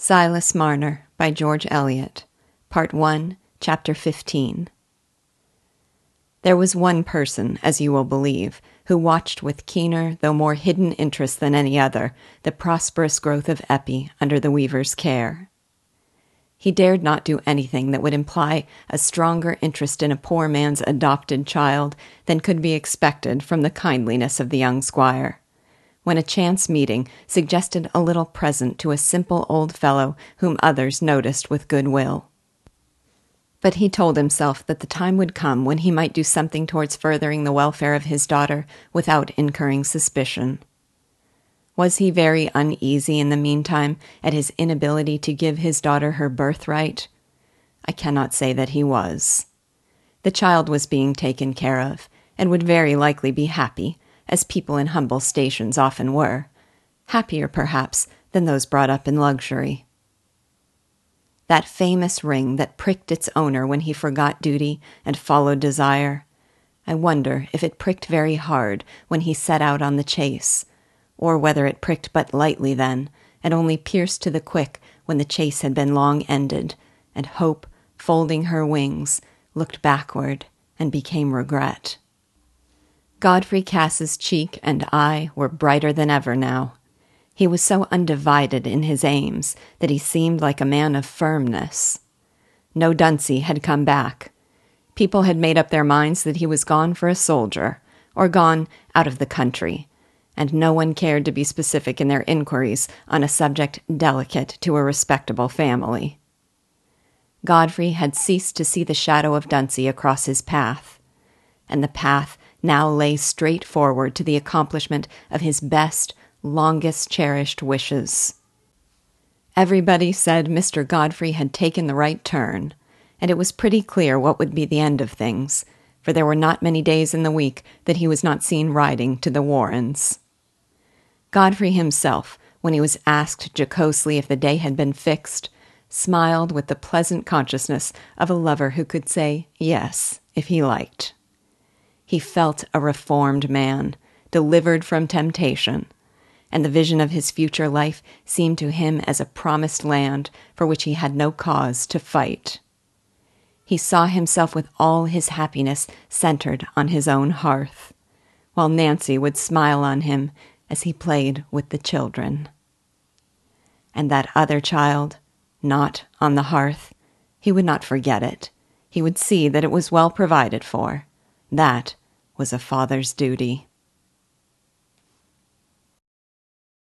Silas Marner by George Eliot, Part 1, Chapter 15. There was one person, as you will believe, who watched with keener, though more hidden interest than any other, the prosperous growth of Eppie under the weaver's care. He dared not do anything that would imply a stronger interest in a poor man's adopted child than could be expected from the kindliness of the young squire when a chance meeting suggested a little present to a simple old fellow whom others noticed with good will. But he told himself that the time would come when he might do something towards furthering the welfare of his daughter without incurring suspicion. Was he very uneasy in the meantime at his inability to give his daughter her birthright? I cannot say that he was. The child was being taken care of, and would very likely be happy as people in humble stations often were, happier perhaps than those brought up in luxury. That famous ring that pricked its owner when he forgot duty and followed desire. I wonder if it pricked very hard when he set out on the chase, or whether it pricked but lightly then, and only pierced to the quick when the chase had been long ended, and hope, folding her wings, looked backward and became regret. Godfrey Cass's cheek and eye were brighter than ever now. He was so undivided in his aims that he seemed like a man of firmness. No Dunsey had come back. People had made up their minds that he was gone for a soldier, or gone out of the country, and no one cared to be specific in their inquiries on a subject delicate to a respectable family. Godfrey had ceased to see the shadow of Dunsey across his path, and the path now lay straight forward to the accomplishment of his best, longest cherished wishes. Everybody said Mr. Godfrey had taken the right turn, and it was pretty clear what would be the end of things, for there were not many days in the week that he was not seen riding to the Warrens. Godfrey himself, when he was asked jocosely if the day had been fixed, smiled with the pleasant consciousness of a lover who could say yes if he liked. He felt a reformed man, delivered from temptation, and the vision of his future life seemed to him as a promised land for which he had no cause to fight. He saw himself with all his happiness centered on his own hearth, while Nancy would smile on him as he played with the children. And that other child, not on the hearth, he would not forget it. He would see that it was well provided for. That was a father's duty.